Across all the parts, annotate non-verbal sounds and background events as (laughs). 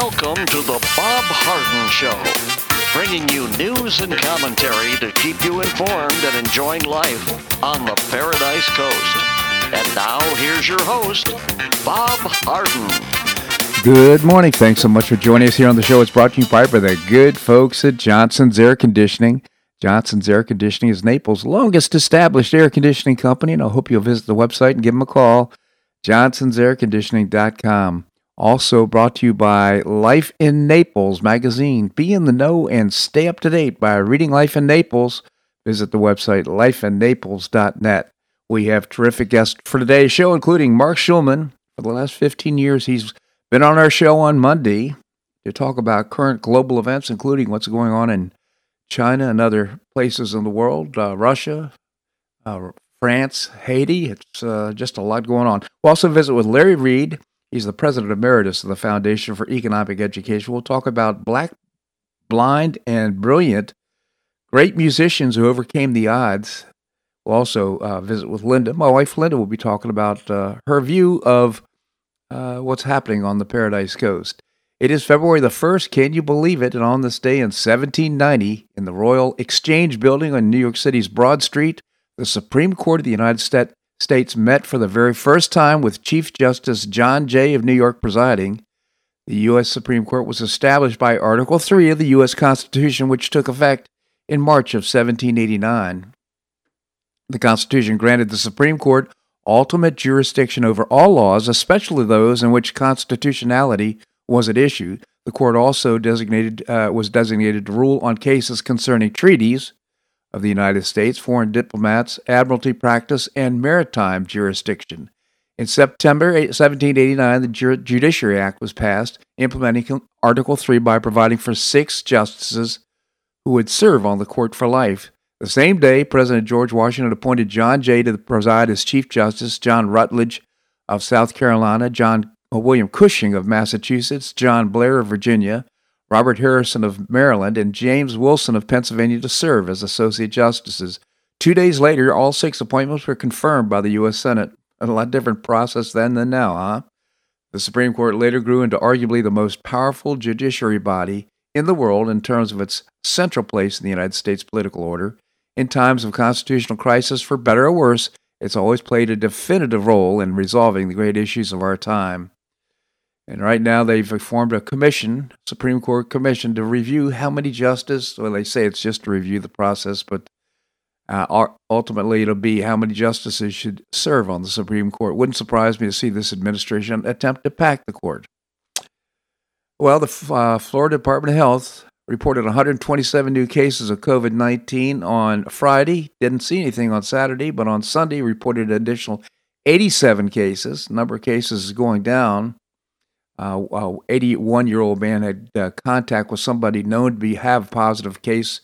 Welcome to the Bob Harden Show, bringing you news and commentary to keep you informed and enjoying life on the Paradise Coast. And now, here's your host, Bob Harden. Good morning. Thanks so much for joining us here on the show. It's brought to you by the good folks at Johnson's Air Conditioning. Johnson's Air Conditioning is Naples' longest established air conditioning company, and I hope you'll visit the website and give them a call. Johnson'sAirConditioning.com. Also brought to you by Life in Naples magazine. Be in the know and stay up to date by reading Life in Naples. Visit the website lifeinnaples.net. We have terrific guests for today's show, including Marc Schulman. For the last 15 years, he's been on our show on Monday to talk about current global events, including what's going on in China and other places in the world, uh, Russia, uh, France, Haiti. It's uh, just a lot going on. We'll also visit with Larry Reed. He's the president emeritus of the Foundation for Economic Education. We'll talk about black, blind, and brilliant, great musicians who overcame the odds. We'll also uh, visit with Linda. My wife Linda will be talking about uh, her view of uh, what's happening on the Paradise Coast. It is February the 1st, can you believe it? And on this day in 1790, in the Royal Exchange Building on New York City's Broad Street, the Supreme Court of the United States states met for the very first time with Chief Justice John Jay of New York presiding. The U.S. Supreme Court was established by Article 3 of the U.S. Constitution, which took effect in March of 1789. The Constitution granted the Supreme Court ultimate jurisdiction over all laws, especially those in which constitutionality was at issue. The court also designated uh, was designated to rule on cases concerning treaties, of the United States, foreign diplomats, admiralty practice, and maritime jurisdiction. In September 1789, the Judiciary Act was passed, implementing Article 3 by providing for six justices who would serve on the court for life. The same day, President George Washington appointed John Jay to preside as Chief Justice, John Rutledge of South Carolina, John uh, William Cushing of Massachusetts, John Blair of Virginia, Robert Harrison of Maryland, and James Wilson of Pennsylvania to serve as Associate Justices. Two days later, all six appointments were confirmed by the U.S. Senate. A lot different process then than now, huh? The Supreme Court later grew into arguably the most powerful judiciary body in the world in terms of its central place in the United States political order. In times of constitutional crisis, for better or worse, it's always played a definitive role in resolving the great issues of our time. And right now they've formed a commission, Supreme Court commission, to review how many justices. Well, they say it's just to review the process, but uh, ultimately it'll be how many justices should serve on the Supreme Court. Wouldn't surprise me to see this administration attempt to pack the court. Well, the uh, Florida Department of Health reported 127 new cases of COVID 19 on Friday. Didn't see anything on Saturday, but on Sunday reported an additional 87 cases. Number of cases is going down 81 year old man had uh, contact with somebody known to be have positive case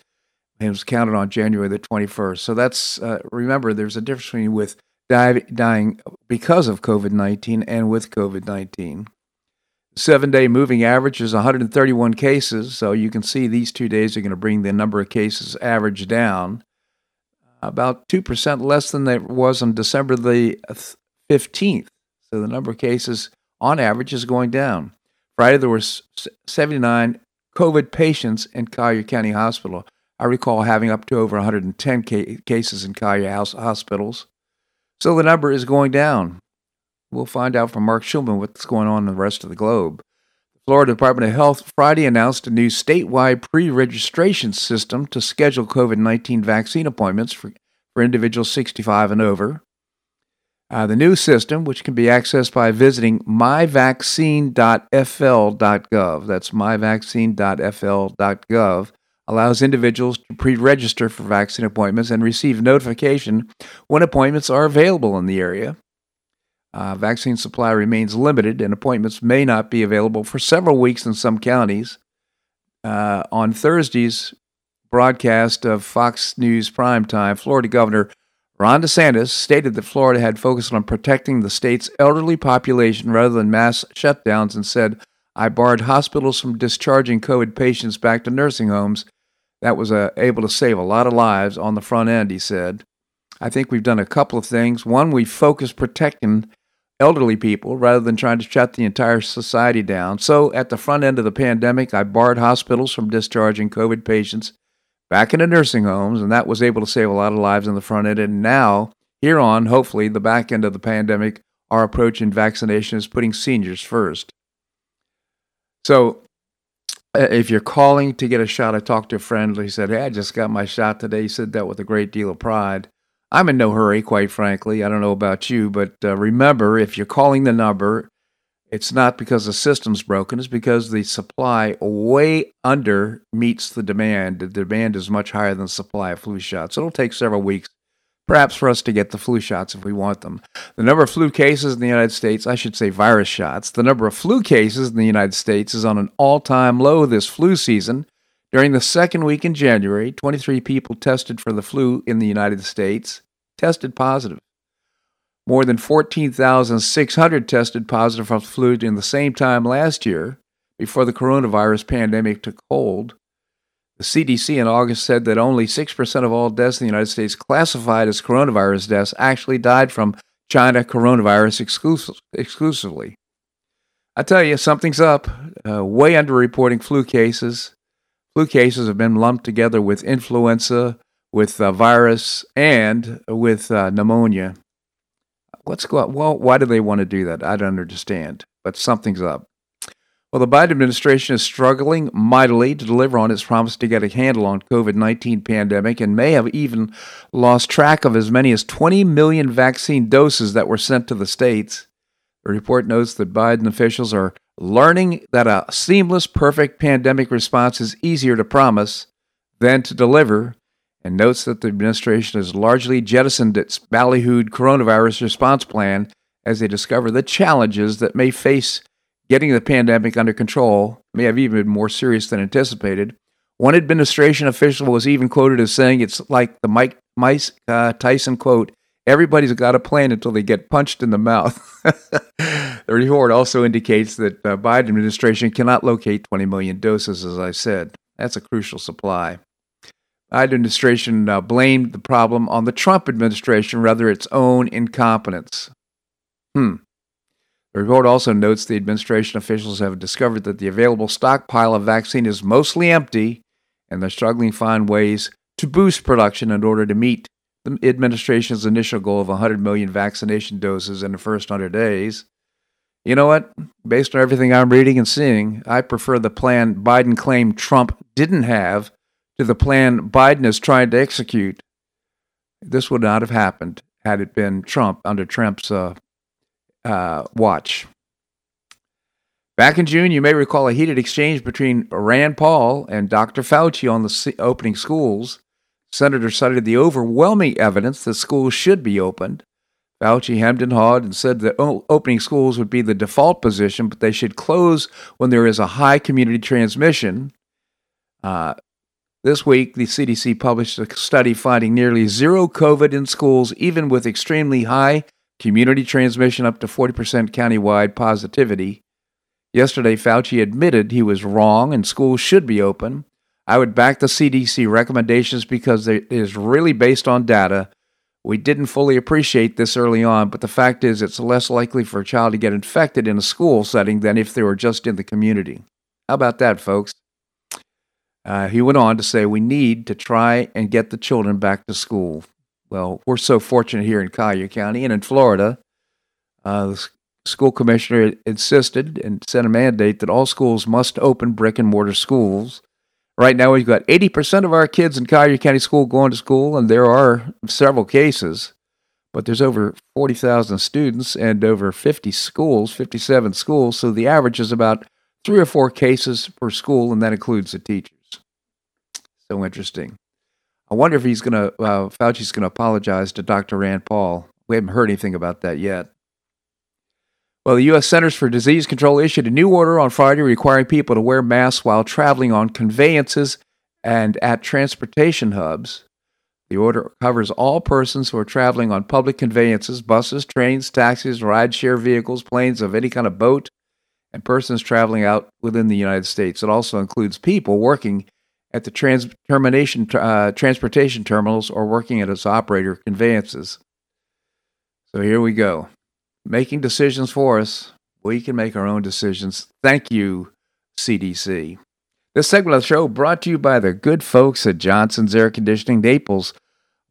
and was counted on January the 21st. So that's uh, remember there's a difference between with dying because of COVID 19 and with COVID 19. Seven day moving average is 131 cases, so you can see these two days are going to bring the number of cases average down about 2% less than it was on December the 15th. So the number of cases on average is going down. Friday, there were 79 COVID patients in Collier County Hospital. I recall having up to over 110 ca- cases in Collier house hospitals. So the number is going down. We'll find out from Marc Schulman what's going on in the rest of the globe. The Florida Department of Health Friday announced a new statewide pre registration system to schedule COVID 19 vaccine appointments for, for individuals 65 and over. Uh, the new system, which can be accessed by visiting myvaccine.fl.gov, that's myvaccine.fl.gov, allows individuals to pre register for vaccine appointments and receive notification when appointments are available in the area. Uh, vaccine supply remains limited, and appointments may not be available for several weeks in some counties. Uh, on Thursday's broadcast of Fox News Primetime, Florida Governor Ron DeSantis stated that Florida had focused on protecting the state's elderly population rather than mass shutdowns and said, I barred hospitals from discharging COVID patients back to nursing homes. That was uh, able to save a lot of lives on the front end, he said. I think we've done a couple of things. One, we focused protecting elderly people rather than trying to shut the entire society down. So, at the front end of the pandemic, I barred hospitals from discharging COVID patients back into nursing homes, and that was able to save a lot of lives on the front end. And now, here on, hopefully, the back end of the pandemic, our approach in vaccination is putting seniors first. So, if you're calling to get a shot, I talked to a friend. He said, Hey, I just got my shot today. He said that with a great deal of pride. I'm in no hurry, quite frankly. I don't know about you, but uh, remember, if you're calling the number, it's not because the system's broken, it's because the supply way under meets the demand. The demand is much higher than the supply of flu shots. It'll take several weeks, perhaps, for us to get the flu shots if we want them. The number of flu cases in the United States, I should say virus shots, the number of flu cases in the United States is on an all time low this flu season. During the second week in January, 23 people tested for the flu in the United States tested positive. More than 14,600 tested positive for flu in the same time last year, before the coronavirus pandemic took hold. The CDC in August said that only 6% of all deaths in the United States classified as coronavirus deaths actually died from China coronavirus exclusive, exclusively. I tell you, something's up. Uh, way underreporting flu cases. Flu cases have been lumped together with influenza, with uh, virus, and with uh, pneumonia. What's going? Well, why do they want to do that? I don't understand. But something's up. Well, the Biden administration is struggling mightily to deliver on its promise to get a handle on COVID-19 pandemic and may have even lost track of as many as 20 million vaccine doses that were sent to the states. The report notes that Biden officials are learning that a seamless, perfect pandemic response is easier to promise than to deliver, and notes that the administration has largely jettisoned its ballyhooed coronavirus response plan as they discover the challenges that may face getting the pandemic under control may have even been more serious than anticipated. One administration official was even quoted as saying it's like the Mike uh, Tyson quote Everybody's got a plan until they get punched in the mouth. (laughs) the report also indicates that the uh, Biden administration cannot locate 20 million doses, as I said. That's a crucial supply. Biden administration uh, blamed the problem on the Trump administration rather its own incompetence. Hmm. The report also notes the administration officials have discovered that the available stockpile of vaccine is mostly empty, and they're struggling to find ways to boost production in order to meet the administration's initial goal of 100 million vaccination doses in the first 100 days. You know what? Based on everything I'm reading and seeing, I prefer the plan Biden claimed Trump didn't have to the plan Biden is trying to execute. This would not have happened had it been Trump under Trump's uh, uh, watch. Back in June, you may recall a heated exchange between Rand Paul and Dr. Fauci on the opening schools. Senator cited the overwhelming evidence that schools should be opened. Fauci hemmed and hawed and said that opening schools would be the default position, but they should close when there is a high community transmission. Uh, this week, the CDC published a study finding nearly zero COVID in schools, even with extremely high community transmission up to 40% countywide positivity. Yesterday, Fauci admitted he was wrong and schools should be open. I would back the CDC recommendations because it is really based on data. We didn't fully appreciate this early on, but the fact is it's less likely for a child to get infected in a school setting than if they were just in the community. How about that, folks? Uh, he went on to say, We need to try and get the children back to school. Well, we're so fortunate here in Collier County and in Florida. Uh, the school commissioner insisted and sent a mandate that all schools must open brick and mortar schools Right now, we've got 80% of our kids in Collier County School going to school, and there are several cases, but there's over 40,000 students and over 50 schools, 57 schools. So the average is about three or four cases per school, and that includes the teachers. So interesting. I wonder if he's going to, uh, Fauci's going to apologize to Dr. Rand Paul. We haven't heard anything about that yet. Well, the U.S. Centers for Disease Control issued a new order on Friday requiring people to wear masks while traveling on conveyances and at transportation hubs. The order covers all persons who are traveling on public conveyances, buses, trains, taxis, rideshare vehicles, planes of any kind of boat, and persons traveling out within the United States. It also includes people working at the trans- termination, uh, transportation terminals or working at its operator conveyances. So here we go. making decisions for us. We can make our own decisions. Thank you, CDC. This segment of the show brought to you by the good folks at Johnson's Air Conditioning Naples,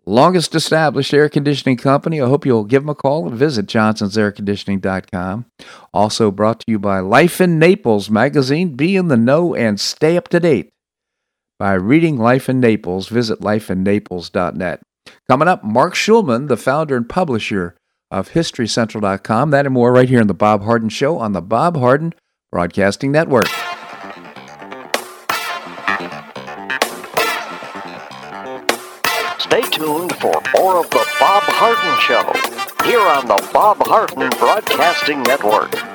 longest established air conditioning company. I hope you'll give them a call and visit johnsonsairconditioning.com. Also brought to you by Life in Naples magazine. Be in the know and stay up to date by reading Life in Naples. Visit lifeinnaples.net. Coming up, Marc Schulman, the founder and publisher of HistoryCentral.com. That and more right here on the Bob Harden Show on the Bob Harden Broadcasting Network. Stay tuned for more of the Bob Harden Show here on the Bob Harden Broadcasting Network.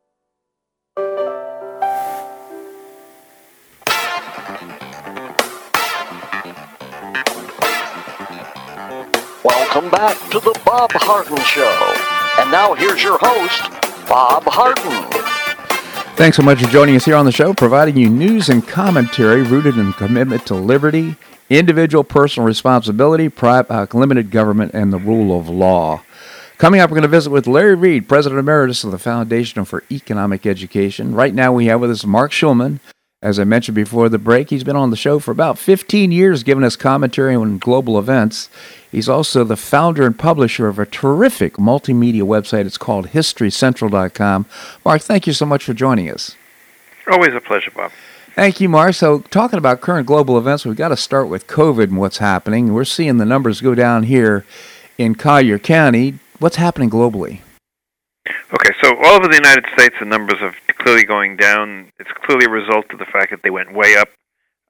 Welcome back to the Bob Harden Show. And now here's your host, Bob Harden. Thanks so much for joining us here on the show, providing you news and commentary rooted in commitment to liberty, individual personal responsibility, pri- uh, limited government, and the rule of law. Coming up, we're going to visit with Larry Reed, President Emeritus of the Foundation for Economic Education. Right now, we have with us Marc Schulman. As I mentioned before the break, he's been on the show for about 15 years, giving us commentary on global events. He's also the founder and publisher of a terrific multimedia website. It's called HistoryCentral.com. Marc, thank you so much for joining us. Always a pleasure, Bob. Thank you, Marc. So, talking about current global events, we've got to start with COVID and what's happening. We're seeing the numbers go down here in Collier County. What's happening globally? Okay, so all over the United States, the numbers are clearly going down. It's clearly a result of the fact that they went way up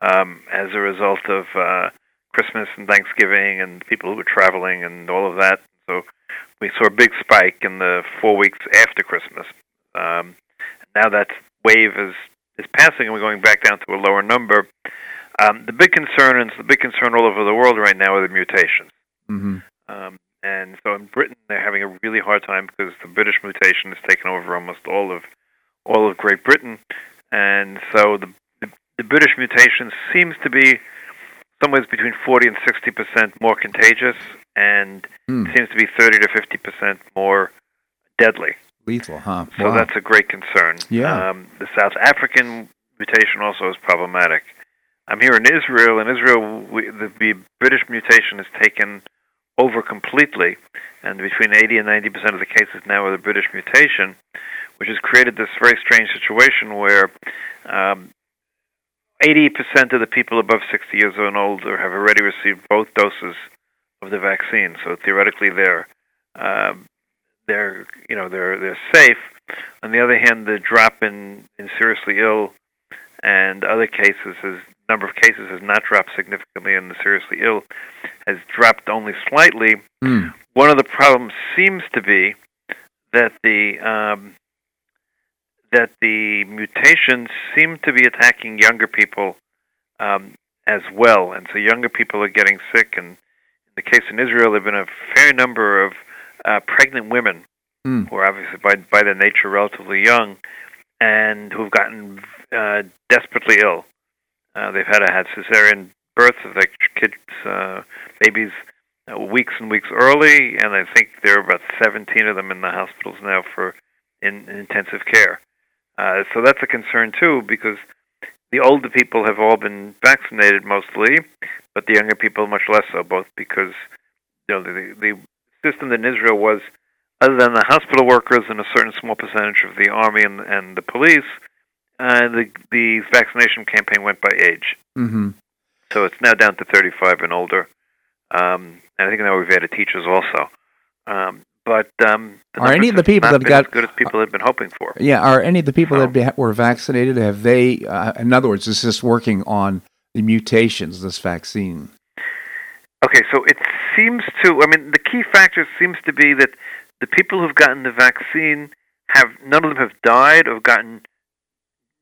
um, as a result of uh, Christmas and Thanksgiving and people who were traveling and all of that. So we saw a big spike in the four weeks after Christmas. Um, now that wave is is passing and we're going back down to a lower number. Um, the big concern, and the big concern all over the world right now, are the mutations. Mm-hmm. Um, and so in Britain, they're having a really hard time because the British mutation has taken over almost all of all of Great Britain, and so the the, the British mutation seems to be somewhere between 40 and 60 percent more contagious, and Hmm. seems to be 30 to 50 percent more deadly. Lethal, huh? So Wow. that's a great concern. Yeah. Um, the South African mutation also is problematic. I'm here in Israel. In Israel, we, the, the British mutation has taken over completely, and between 80 and 90 percent of the cases now are the British mutation, which has created this very strange situation where um, 80 percent of the people above 60 years and older have already received both doses of the vaccine. So theoretically, they're um, they're you know they're they're safe. On the other hand, the drop in in seriously ill and other cases has number of cases has not dropped significantly, and the seriously ill has dropped only slightly. Mm. One of the problems seems to be that the um, that the mutations seem to be attacking younger people um, as well, and so younger people are getting sick. And in the case in Israel, there've been a fair number of uh, pregnant women Mm. who are obviously by by their nature relatively young, and who've gotten uh, desperately ill. Uh, they've had to have cesarean births of their kids, uh, babies, uh, weeks and weeks early, and I think there are about 17 of them in the hospitals now for in, in intensive care. Uh, so that's a concern too, because the older people have all been vaccinated mostly, but the younger people much less so. Both because you know the the system in Israel was, other than the hospital workers and a certain small percentage of the army and, and the police, uh, the the vaccination campaign went by age. hmm So it's now down to 35 and older. Um, and I think now we've added teachers also. Um, but um, the Are any of the people that got- as good as people had been hoping for? Yeah. Are any of the people Oh. that be, were vaccinated have they? Uh, in other words, is this working on the mutations? This vaccine. Okay, so it seems to. I mean, the key factor seems to be that the people who've gotten the vaccine have none of them have died or gotten,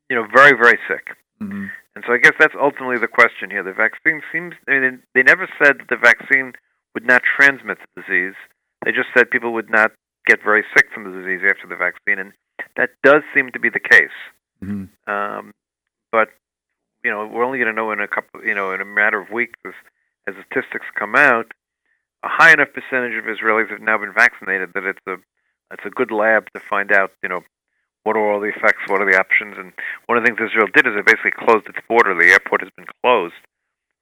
you know, very very sick. hmm And so I guess that's ultimately the question here. The vaccine seems. I mean, they never said that the vaccine would not transmit the disease. They just said people would not get very sick from the disease after the vaccine, and that does seem to be the case. hmm Um, but you know, we're only going to know in a couple, you know, in a matter of weeks as, as statistics come out. A high enough percentage of Israelis have now been vaccinated that it's a it's a good lab to find out, you know, what are all the effects, what are the options, and one of the things Israel did is it basically closed its border. The airport has been closed,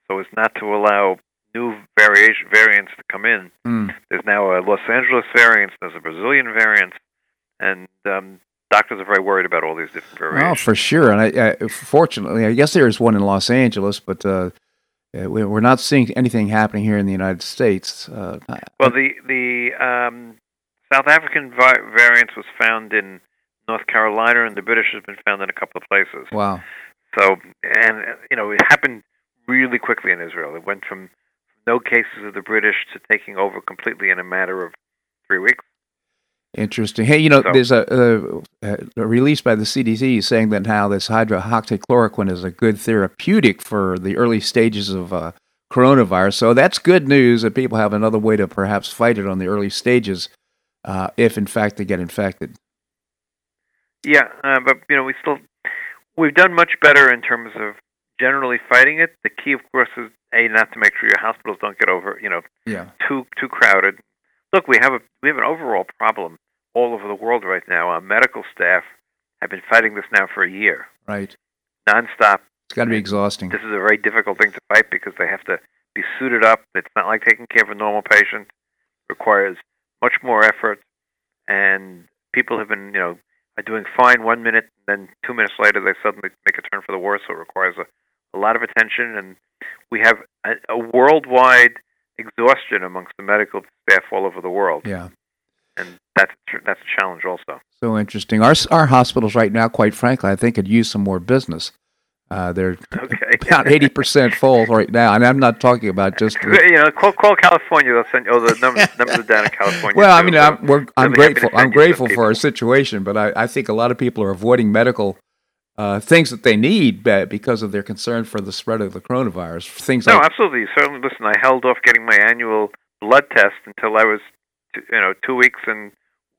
so as not to allow new variation variants to come in. Mm. There's now a Los Angeles variant, there's a Brazilian variant, and um, doctors are very worried about all these different Well, variations. for sure. And I, I, fortunately, I guess there is one in Los Angeles, but uh, we- we're not seeing anything happening here in the United States. Uh, Well, the the um, South African vi- variant was found in North Carolina, and the British has been found in a couple of places. wow. So, and you know, it happened really quickly in Israel. It went from no cases of the British to taking over completely in a matter of three weeks. Interesting. Hey, you know, So- there's a, a, a release by the CDC saying that now this hydroxychloroquine is a good therapeutic for the early stages of uh, coronavirus. So that's good news that people have another way to perhaps fight it on the early stages, uh, if in fact they get infected. Yeah, uh, but you know, we still we've done much better in terms of generally fighting it. The key, of course, is a not to make sure your hospitals don't get over, you know, Yeah. too too crowded. Look, we have a we have an overall problem all over the world right now. Our medical staff have been fighting this now for a year, Right. nonstop. It's got to be exhausting. This is a very difficult thing to fight because they have to be suited up. It's not like taking care of a normal patient. It requires much more effort, and people have been, you know, are doing fine one minute, then two minutes later they suddenly make a turn for the worse. So it requires a, a lot of attention, and we have a, a worldwide exhaustion amongst the medical staff all over the world, Yeah. and that's that's a challenge also. So interesting. Our our hospitals right now, quite frankly, I think could use some more business. Uh, they're (laughs) Okay, (laughs) about eighty percent full right now, and I'm not talking about just. (laughs) you know, call call California. They'll send. Oh, the numbers numbers down in California. well, I mean, I'm, we're, I'm They'll be happy to grateful. I'm grateful for our situation, but I, I think a lot of people are avoiding medical uh, things that they need because of their concern for the spread of the coronavirus. Things No, like absolutely. Certainly. Listen, I held off getting my annual blood test until I was, you know, two weeks and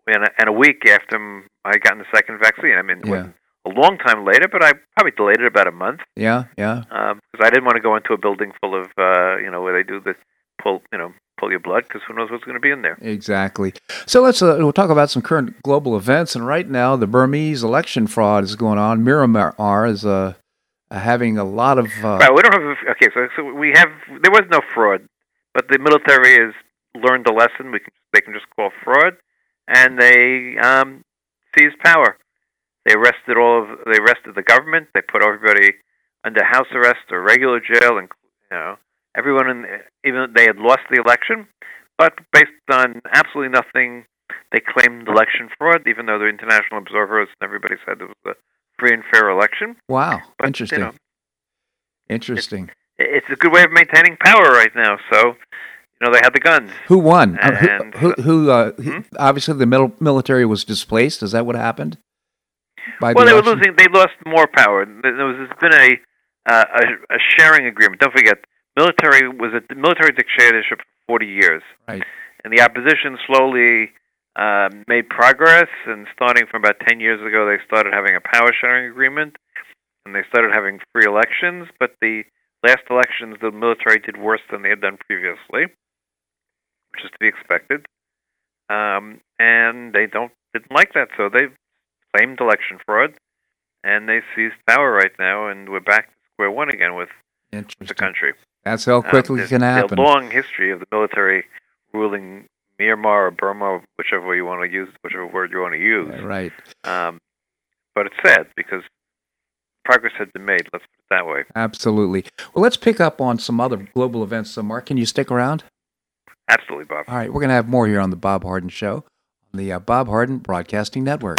and a, and a week after I gotten the second vaccine. I mean, Yeah. A long time later, but I probably delayed it about a month yeah, yeah, because I didn't want to go into a building full of, uh, you know, where they do the pull, you know, pull your blood because who knows what's going to be in there. exactly. So let's uh, we'll talk about some current global events. And right now, the Burmese election fraud is going on. Myanmar is uh, having a lot of uh, Right. We don't have. a- Okay. So, so we have. There was no fraud, but the military has learned a lesson. We can. They can just call fraud, and they um, seized power. They arrested all of. They arrested the government. They put everybody under house arrest or regular jail, and you know everyone in. Even they had lost the election, but based on absolutely nothing. They claimed election fraud, even though the international observers and everybody said it was a free and fair election. Wow, But, you interesting. know, interesting. it's a good way of maintaining power right now. So, you know, they had the guns. Who won? Uh, who? Who? who uh, Hmm? obviously, the mil- military was displaced. Is that what happened? Well, the they were losing. They lost more power. There was there's been a, uh, a a sharing agreement. Don't forget, military was a military dictatorship for 40 years, Right. and the opposition slowly uh, made progress. And starting from about 10 years ago, they started having a power sharing agreement, and they started having free elections. But the last elections, the military did worse than they had done previously, which is to be expected. Um, and they don't didn't like that, so they claimed election fraud, and they seized power right now, and we're back to square one again with the country. That's how Um, quickly there's it can happen. A long history of the military ruling Myanmar or Burma, whichever way you want to use, whichever word you want to use. Yeah, right. Um, but it's sad because progress had been made. Let's put it that way. Absolutely. Well, let's pick up on some other global events. So, Marc, can you stick around? Absolutely, Bob. All right, we're going to have more here on the Bob Harden Show on the uh, Bob Harden Broadcasting Network.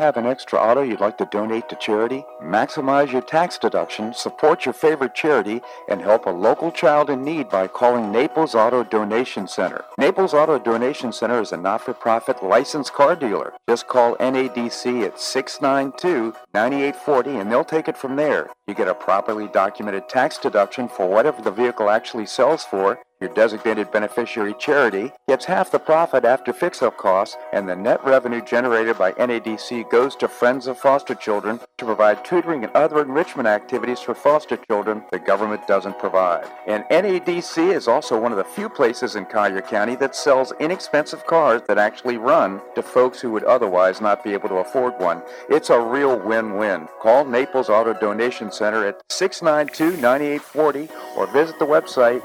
Have an extra auto you'd like to donate to charity? Maximize your tax deduction, support your favorite charity, and help a local child in need by calling Naples Auto Donation Center. Naples Auto Donation Center is a not-for-profit licensed car dealer. Just call NADC at 692-9840 and they'll take it from there. You get a properly documented tax deduction for whatever the vehicle actually sells for. Your designated beneficiary charity gets half the profit after fix-up costs, and the net revenue generated by NADC goes to Friends of Foster Children to provide tutoring and other enrichment activities for foster children the government doesn't provide. And NADC is also one of the few places in Collier County that sells inexpensive cars that actually run to folks who would otherwise not be able to afford one. It's a real win-win. Call Naples Auto Donation Center at 692-9840 or visit the website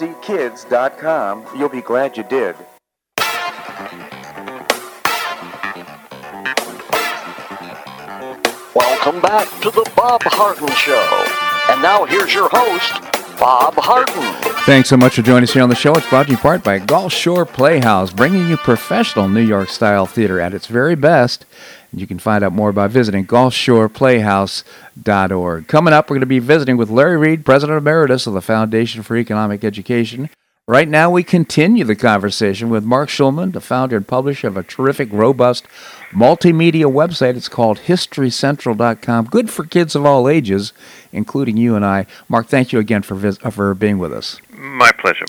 nadckids.com. You'll be glad you did. Welcome back to the Bob Harden Show. And now here's your host, Bob Harden. Thanks so much for joining us here on the show. It's brought to you part by Gulf Shore Playhouse, bringing you professional New York style theater at its very best. You can find out more by visiting gulfshoreplayhouse.org. Coming up, we're going to be visiting with Larry Reed, President Emeritus of the Foundation for Economic Education. Right now, we continue the conversation with Marc Schulman, the founder and publisher of a terrific, robust multimedia website. It's called HistoryCentral.com. Good for kids of all ages, including you and I. Marc, thank you again for vis- for being with us. My pleasure.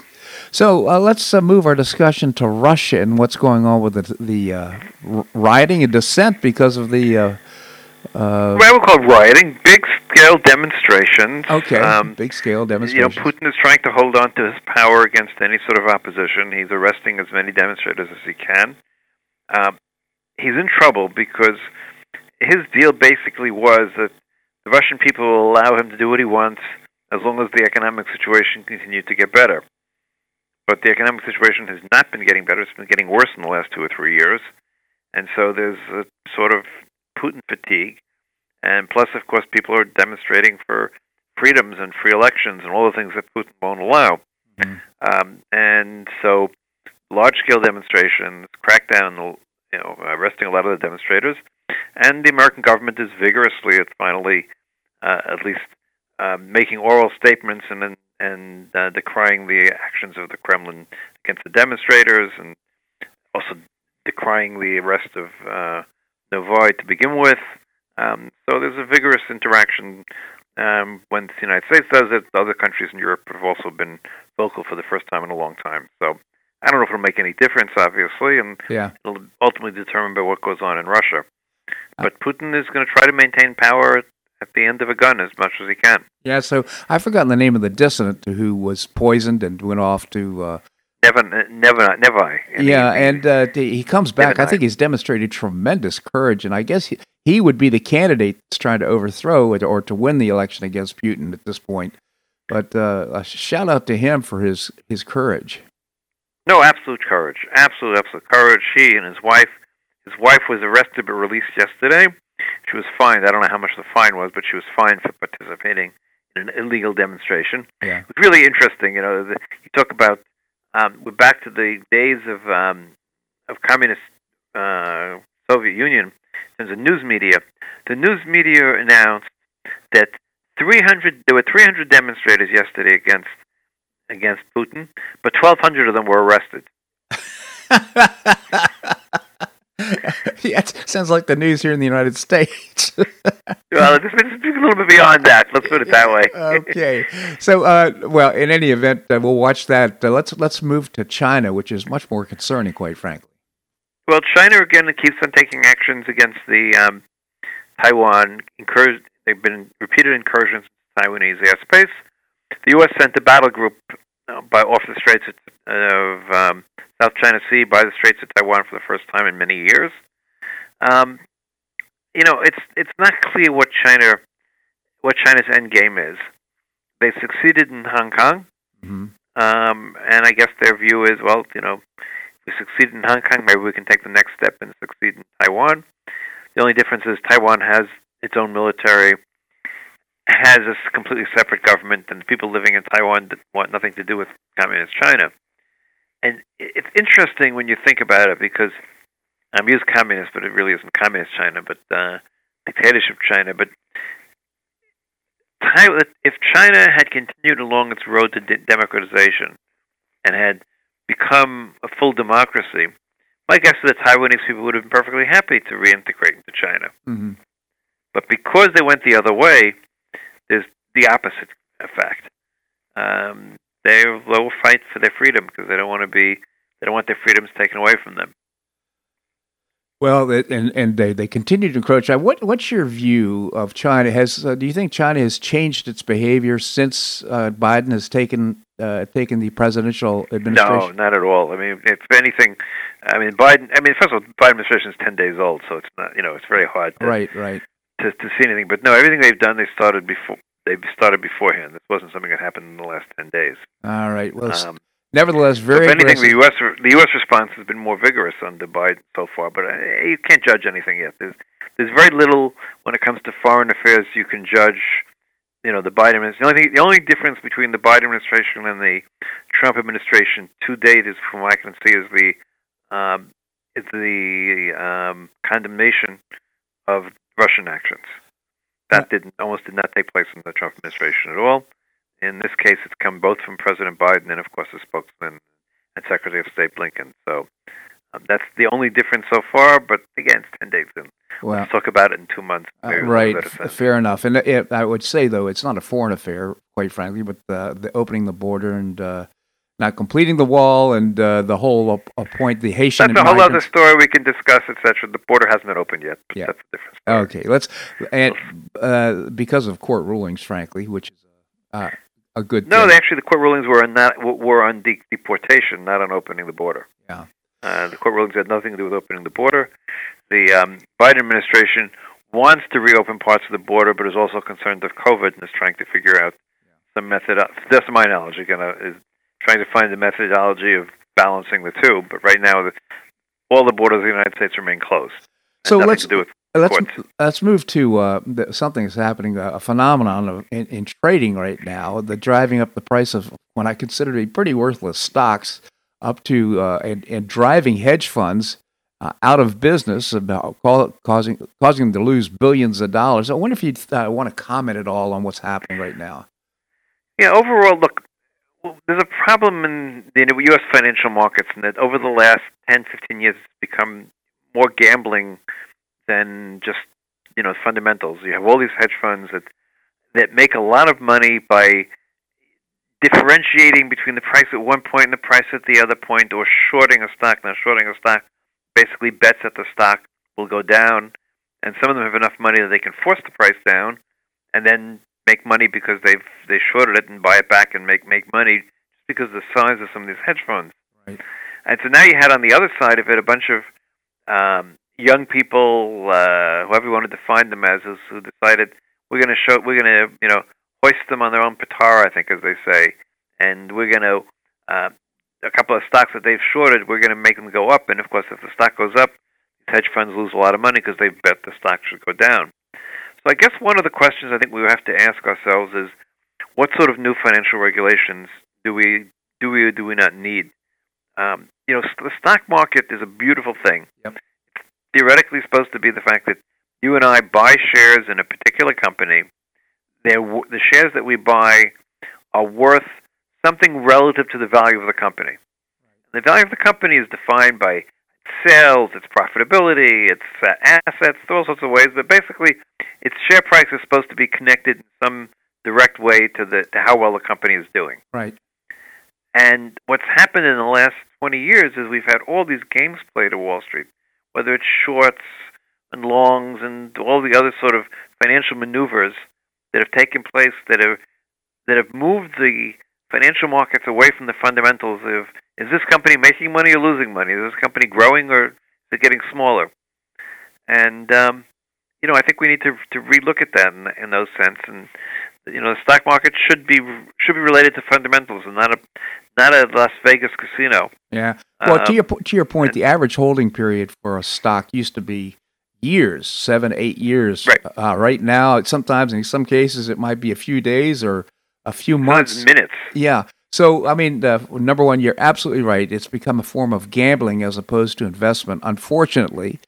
So uh, let's uh, move our discussion to Russia and what's going on with the, the uh, r- rioting and dissent because of the. Uh, uh, I would call rioting, big-scale demonstrations. okay, Um, big scale demonstrations. you know. Putin is trying to hold on to his power against any sort of opposition. He's arresting as many demonstrators as he can. Um, he's in trouble because his deal basically was that the Russian people will allow him to do what he wants as long as the economic situation continued to get better. But the economic situation has not been getting better. It's been getting worse in the last two or three years. And so there's a sort of Putin fatigue. And plus, of course, people are demonstrating for freedoms and free elections and all the things that Putin won't allow. Mhm. Um, and so, large-scale demonstrations, crackdown, you know, arresting a lot of the demonstrators, and the American government is vigorously, it's finally, uh, at least, uh, making oral statements and then and uh, decrying the actions of the Kremlin against the demonstrators, and also decrying the arrest of uh, Navalny to begin with. Um, so there's a vigorous interaction um, when the United States does it. Other countries in Europe have also been vocal for the first time in a long time. So I don't know if it'll make any difference, obviously, and yeah. it'll ultimately determine by what goes on in Russia. But Putin is going to try to maintain power at the end of a gun as much as he can. Yeah, so I've forgotten the name of the dissident who was poisoned and went off to. Uh, Never, never, never. yeah, and uh, he comes back. I think he's demonstrated tremendous courage, and I guess he, he would be the candidate that's trying to overthrow or to win the election against Putin at this point. But uh, a shout out to him for his his courage. No, absolute courage, absolute absolute courage. He and his wife. His wife was arrested but released yesterday. She was fined. I don't know how much the fine was, but she was fined for participating in an illegal demonstration. Yeah. It was really interesting. You know, the, you talk about um, we're back to the days of um, of communist uh, Soviet Union in terms of news media. The news media announced that 300 there were 300 demonstrators yesterday against against Putin, but 1,200 of them were arrested. (laughs) (laughs) yeah, it sounds like the news here in the United States. (laughs) well, it's, it's a little bit beyond that. Let's put it that way. (laughs) okay. So, uh, well, in any event, uh, we'll watch that. Uh, let's let's move to China, which is much more concerning, quite frankly. Well, China again keeps on taking actions against the um, Taiwan. Incurs- they've been repeated incursions into Taiwanese airspace. The U.S. sent a battle group by off the Straits of, of um, South China Sea by the Straits of Taiwan for the first time in many years. Um, you know, it's it's not clear what China what China's end game is. They succeeded in Hong Kong, mm-hmm. um, and I guess their view is, well, you know, if we succeed in Hong Kong, maybe we can take the next step and succeed in Taiwan. The only difference is Taiwan has its own military, has a completely separate government, and the people living in Taiwan want nothing to do with communist China. And it's interesting when you think about it because I'm used communist, but it really isn't communist China, but uh, dictatorship China. But if China had continued along its road to de- democratization and had become a full democracy, my guess is that Taiwanese people would have been perfectly happy to reintegrate into China. Mm-hmm. But because they went the other way, there's the opposite effect. Um, they will fight for their freedom because they don't want to be they don't want their freedoms taken away from them. Well, and and they, they continue to encroach. What what's your view of China? Has uh, do you think China has changed its behavior since uh, Biden has taken uh, taken the presidential administration? No, not at all. I mean, if anything, I mean Biden. I mean, first of all, Biden administration is ten days old, so it's not you know it's very hard. To, right, right. To to see anything, but no, everything they've done, they started before they started beforehand. This wasn't something that happened in the last ten days. All right. Well, um, nevertheless, very. if anything, aggressive. the U.S. the U.S. response has been more vigorous under Biden so far, but uh, you can't judge anything yet. There's there's very little when it comes to foreign affairs you can judge. You know, the Biden administration. The only thing, the only difference between the Biden administration and the Trump administration to date is, from what I can see, is the um, is the um, condemnation of Russian actions. That didn't almost did not take place in the Trump administration at all. In this case, it's come both from President Biden and, of course, the spokesman and Secretary of State Blinken. So um, that's the only difference so far. But again, it's ten days in. Well, Let's talk about it in two months. Uh, right, fair enough. And it, I would say though, it's not a foreign affair, quite frankly, but the, the opening the border and uh, not completing the wall and uh, the whole point the Haitian. That's a whole other story we can discuss, etc. The border hasn't been opened yet. yeah, that's the difference. Story. Okay, let's and uh, because of court rulings, frankly, which is uh, a good. No, thing. they actually the court rulings were on not were on de- deportation, not on opening the border. Yeah, uh, the court rulings had nothing to do with opening the border. The um, Biden administration wants to reopen parts of the border, but is also concerned of COVID and is trying to figure out some method. That's my knowledge. Again, uh, is trying to find the methodology of balancing the two. But right now, the, all the borders of the United States remain closed. So let's let's courts. let's move to uh, something that's happening, a phenomenon of, in, in, trading right now, the driving up the price of what I consider to be pretty worthless stocks, up to uh, and, and driving hedge funds uh, out of business, about causing causing them to lose billions of dollars. I wonder if you uh, want to comment at all on what's happening right now. Yeah, overall, look, well, there's a problem in the U.S. financial markets in that over the last 10, 15 years, it's become more gambling than just you know fundamentals. You have all these hedge funds that that make a lot of money by differentiating between the price at one point and the price at the other point, or shorting a stock. Now, shorting a stock basically bets that the stock will go down, and some of them have enough money that they can force the price down, and then make money because they've they shorted it and buy it back and make make money just because of the size of some of these hedge funds. Right. And so now you had on the other side of it a bunch of um, young people, uh, whoever you want to define them as, who decided we're going to show, we're going to, you know, hoist them on their own petard, I think, as they say, and we're going to uh, a couple of stocks that they've shorted, we're going to make them go up. And of course, if the stock goes up, hedge funds lose a lot of money because they bet the stock should go down. So I guess one of the questions I think we have to ask ourselves is, what sort of new financial regulations do we do we or do we not need? Um, you know, the stock market is a beautiful thing. Yep. It's theoretically supposed to be the fact that you and I buy shares in a particular company. They're, the shares that we buy are worth something relative to the value of the company. The value of the company is defined by sales, its profitability, its uh, assets, all sorts of ways. But basically, its share price is supposed to be connected in some direct way to the to how well the company is doing. Right. And what's happened in the last 20 years is we've had all these games played at Wall Street, whether it's shorts and longs and all the other sort of financial maneuvers that have taken place that have that have moved the financial markets away from the fundamentals of is this company making money or losing money? Is this company growing or is it getting smaller? And um, you know, I think we need to to relook at that in, in those sense. And you know, the stock market should be should be related to fundamentals and not a not a Las Vegas casino. Yeah. Well, Um, to your to your point, the average holding period for a stock used to be years, seven, eight years. Right. Uh, right now, sometimes in some cases it might be a few days or a few Months, minutes. Yeah. So, I mean, uh, number one, you're absolutely right. It's become a form of gambling as opposed to investment, unfortunately.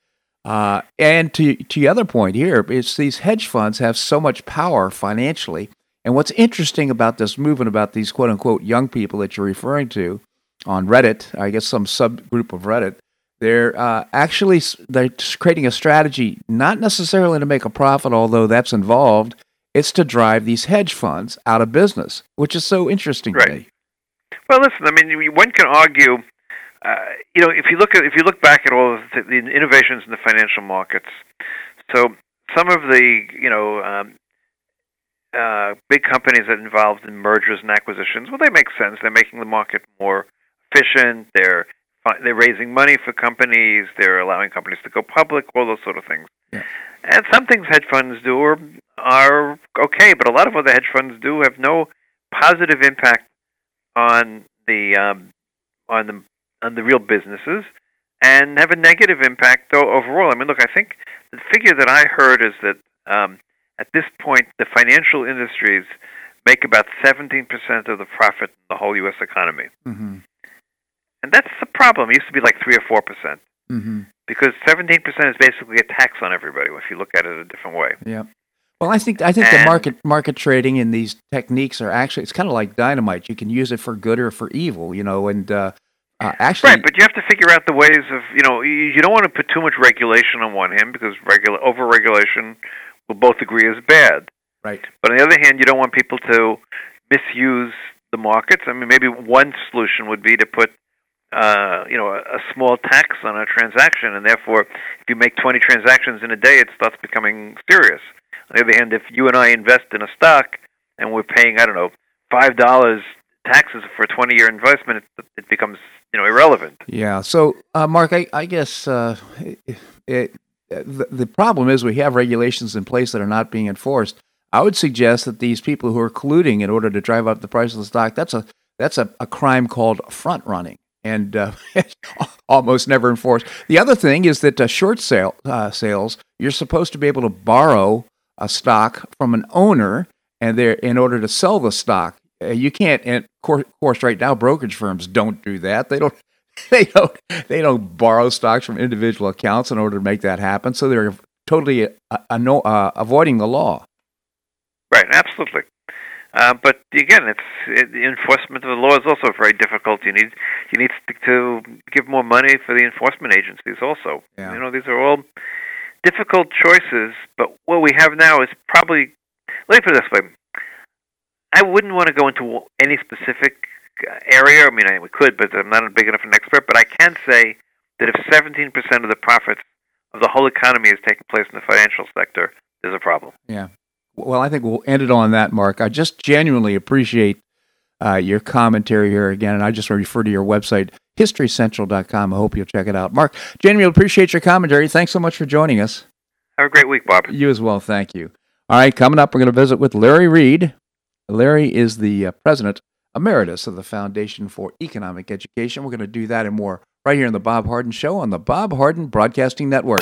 Uh, and to to the other point here, it's these hedge funds have so much power financially. And what's interesting about this movement about these quote unquote young people that you're referring to on Reddit, I guess some subgroup of Reddit, they're uh, actually they're creating a strategy, not necessarily to make a profit, although that's involved. It's to drive these hedge funds out of business, which is so interesting Right. to me. Well, listen. I mean, one can argue. Uh, you know, if you look at if you look back at all of the, the innovations in the financial markets, so some of the you know um, uh, big companies that involved in mergers and acquisitions, well, they make sense. They're making the market more efficient. They're they're raising money for companies. They're allowing companies to go public. All those sort of things. Yeah. And some things hedge funds do are, are okay, but a lot of other hedge funds do have no positive impact on the um, on the on the real businesses and have a negative impact though overall. I mean, look, I think the figure that I heard is that um, at this point the financial industries make about 17% of the profit in the whole U.S. economy, Mm-hmm. and that's the problem. It used to be like three or four percent Mm-hmm. because 17% is basically a tax on everybody if you look at it a different way. Yeah. Well, I think I think the market market trading and these techniques are actually it's kind of like dynamite. You can use it for good or for evil, you know. And uh, uh, actually, Right, but you have to figure out the ways of you know you don't want to put too much regulation on one hand because regula- over regulation we'll both agree is bad. right, But on the other hand, you don't want people to misuse the markets. I mean, maybe one solution would be to put uh, you know a, a small tax on a transaction, and therefore, if you make 20 transactions in a day, it starts becoming serious. On the other hand, if you and I invest in a stock and we're paying I don't know five dollars taxes for a 20 year investment, it, it becomes you know irrelevant. yeah. So, uh, Marc, I, I guess uh, it, it, the, problem is we have regulations in place that are not being enforced. I would suggest that these people who are colluding in order to drive up the price of the stock that's a that's a, a crime called front running. And uh, (laughs) almost never enforced. The other thing is that uh, short sale uh, sales, you're supposed to be able to borrow a stock from an owner, and there in order to sell the stock, uh, you can't. And of course, right now brokerage firms don't do that. They don't. (laughs) They don't. They don't borrow stocks from individual accounts in order to make that happen. So they're totally uh, uh, avoiding the law. Right, absolutely. Uh, but again, it's it, the enforcement of the law is also very difficult. You need you need to, to give more money for the enforcement agencies. Also, Yeah. you know, these are all difficult choices. But what we have now is probably let me put it this way: I wouldn't want to go into any specific uh, area. I mean, I, we could, but I'm not a big enough an expert. But I can say that if 17% of the profits of the whole economy is taking place in the financial sector, there's a problem. Yeah. Well, I think we'll end it on that, Marc. I just genuinely appreciate uh, your commentary here again. And I just want to refer to your website, historycentral.com. I hope you'll check it out. Marc, genuinely appreciate your commentary. Thanks so much for joining us. Have a great week, Bob. You as well. Thank you. All right, coming up, we're going to visit with Larry Reed. Larry is the uh, president emeritus of the Foundation for Economic Education. We're going to do that and more right here on the Bob Harden Show on the Bob Harden Broadcasting Network.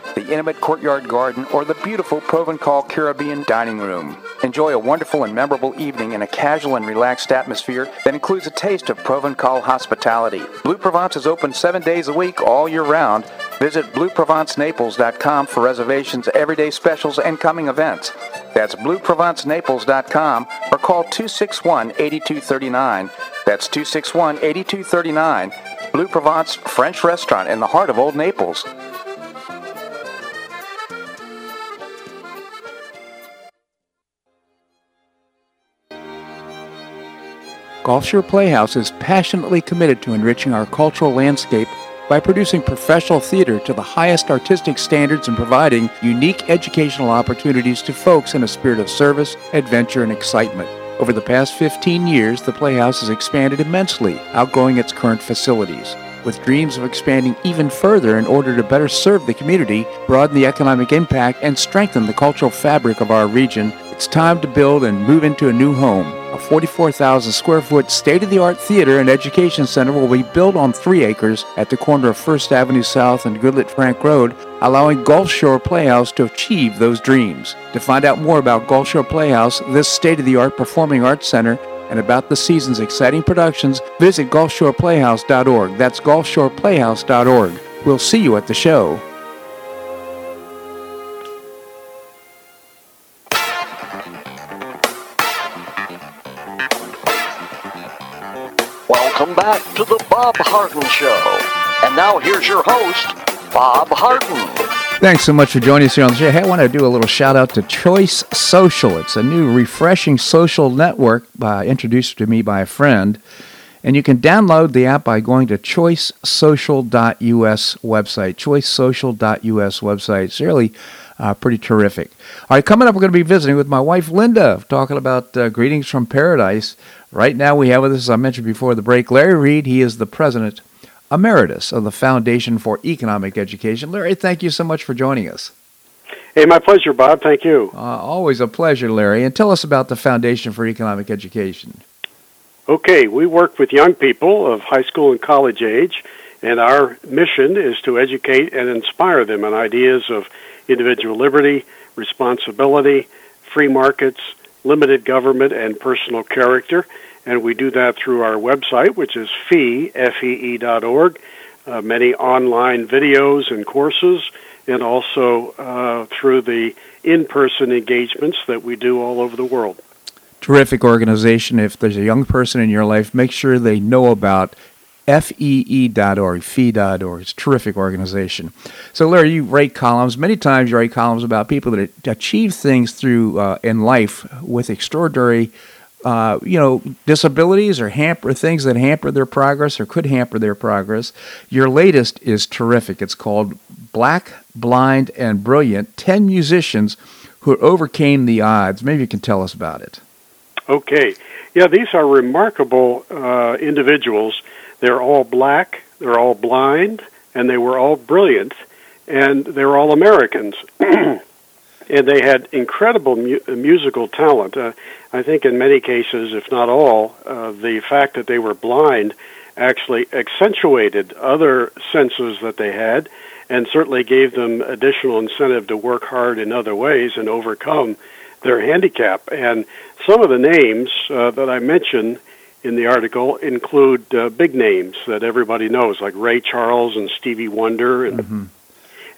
the intimate courtyard garden, or the beautiful Provencal Caribbean dining room. Enjoy a wonderful and memorable evening in a casual and relaxed atmosphere that includes a taste of Provencal hospitality. Blue Provence is open seven days a week all year round. Visit BlueProvenceNaples.com for reservations, everyday specials, and coming events. That's BlueProvenceNaples.com or call 261 8239. That's 261 8239. Blue Provence French Restaurant in the heart of Old Naples. Gulf Shore Playhouse is passionately committed to enriching our cultural landscape by producing professional theater to the highest artistic standards and providing unique educational opportunities to folks in a spirit of service, adventure, and excitement. Over the past 15 years, the Playhouse has expanded immensely, outgrowing its current facilities. With dreams of expanding even further in order to better serve the community, broaden the economic impact, and strengthen the cultural fabric of our region, it's time to build and move into a new home. A 44,000 square foot state of the art theater and education center will be built on three acres at the corner of First Avenue South and Goodlette Frank Road, allowing Gulf Shore Playhouse to achieve those dreams. To find out more about Gulf Shore Playhouse, this state of the art performing arts center, and about the season's exciting productions, visit GulfShorePlayhouse.org. That's GulfShorePlayhouse.org. We'll see you at the show. Welcome back to the Bob Harden Show. And now here's your host, Bob Harden. Thanks so much for joining us here on the show. Hey, I want to do a little shout out to Choice Social. It's a new refreshing social network introduced to me by a friend. And you can download the app by going to choicesocial.us website. Choicesocial.us website. It's really uh, pretty terrific. All right, coming up, we're going to be visiting with my wife Linda, talking about uh, greetings from paradise. Right now, we have with us, as I mentioned before the break, Larry Reed. He is the president emeritus of the Foundation for Economic Education. Larry, thank you so much for joining us. Hey, my pleasure, Bob. Thank you. Uh, always a pleasure, Larry. And tell us about the Foundation for Economic Education. Okay, we work with young people of high school and college age, and our mission is to educate and inspire them in ideas of individual liberty, responsibility, free markets, limited government, and personal character. And we do that through our website, which is fee, F-E-E dot org, uh, many online videos and courses, and also uh, through the in-person engagements that we do all over the world. Terrific organization. If there's a young person in your life, make sure they know about fee.org, fee.org. It's a terrific organization. So, Larry, you write columns. Many times you write columns about people that achieve things through uh, in life with extraordinary, uh, you know, disabilities or hamper things that hamper their progress or could hamper their progress. Your latest is terrific. It's called Black, Blind, and Brilliant 10 Musicians Who Overcame the Odds. Maybe you can tell us about it. Okay. Yeah, these are remarkable uh, individuals they're all black, they're all blind, and they were all brilliant, and they're all Americans. (clears throat) and they had incredible mu- musical talent. Uh, I think in many cases, if not all, uh, the fact that they were blind actually accentuated other senses that they had and certainly gave them additional incentive to work hard in other ways and overcome their handicap. And some of the names uh, that I mentioned in the article include uh, big names that everybody knows, like Ray Charles and Stevie Wonder and mm-hmm.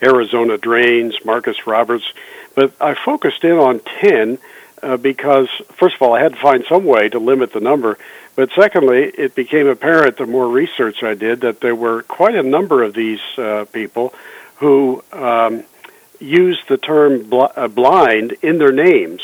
Arizona Dranes, Marcus Roberts. But I focused in on 10 uh, because, first of all, I had to find some way to limit the number. But secondly, it became apparent the more research I did that there were quite a number of these uh, people who um, used the term bl- uh, blind in their names.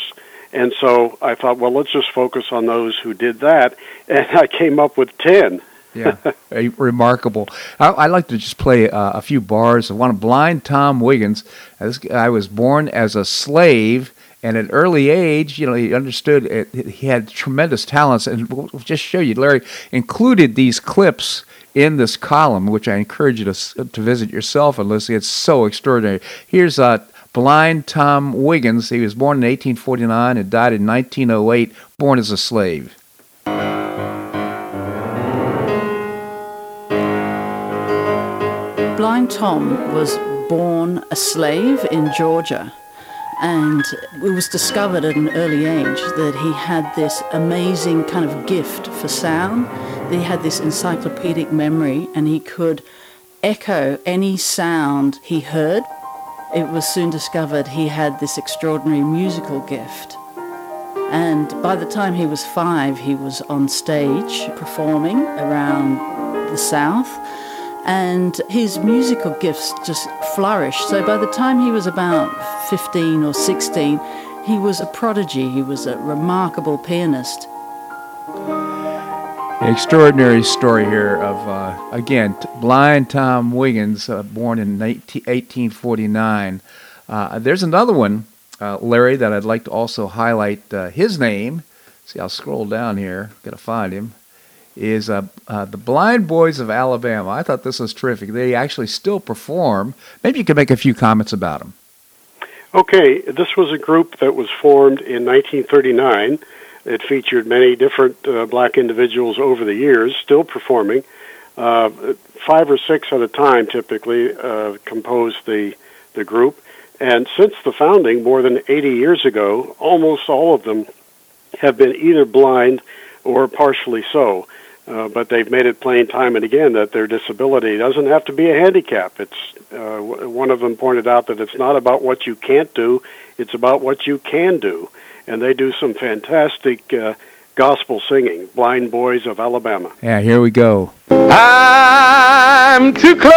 And so I thought, well, let's just focus on those who did that. (laughs) And I came up with 10. Yeah, (laughs) remarkable. I, I like to just play uh, a few bars of one of Blind Tom Wiggins. This was born as a slave, and at an early age, you know, he understood it, he had tremendous talents. And we'll just show you, Larry included these clips in this column, which I encourage you to, to visit yourself and listen. It's so extraordinary. Here's uh, blind Tom Wiggins. He was born in 1849 and died in 1908, born as a slave. Blind Tom was born a slave in Georgia. And it was discovered at an early age that he had this amazing kind of gift for sound. He had this encyclopedic memory and he could echo any sound he heard. It was soon discovered he had this extraordinary musical gift. And by the time he was five, he was on stage performing around the South and his musical gifts just flourished. So by the time he was about 15 or 16, he was a prodigy. He was a remarkable pianist. An extraordinary story here of, uh, again, blind Tom Wiggins, uh, born in 19, 1849. Uh, there's another one, uh, Larry, that I'd like to also highlight uh, his name. See, I'll scroll down here. Got to find him is uh, uh, the Blind Boys of Alabama. I thought this was terrific. They actually still perform. Maybe you could make a few comments about them. Okay, this was a group that was formed in 1939. It featured many different uh, black individuals over the years, still performing. Uh, five or six at a time typically uh, composed the, the group. And since the founding, more than 80 years ago, almost all of them have been either blind or partially so. Uh, but they've made it plain time and again that their disability doesn't have to be a handicap. It's uh, one of them pointed out that it's not about what you can't do; it's about what you can do. And they do some fantastic uh, gospel singing. Blind Boys of Alabama. Yeah, here we go. I'm too close.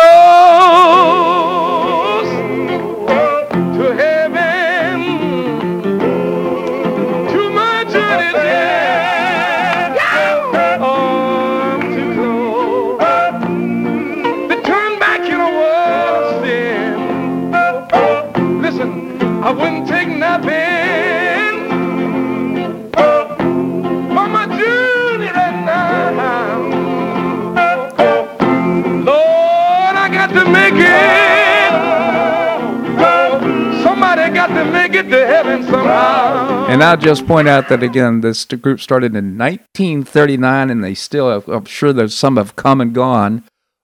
And I'll just point out that again, this group started in 1939, and they still, have, I'm sure there's some have come and gone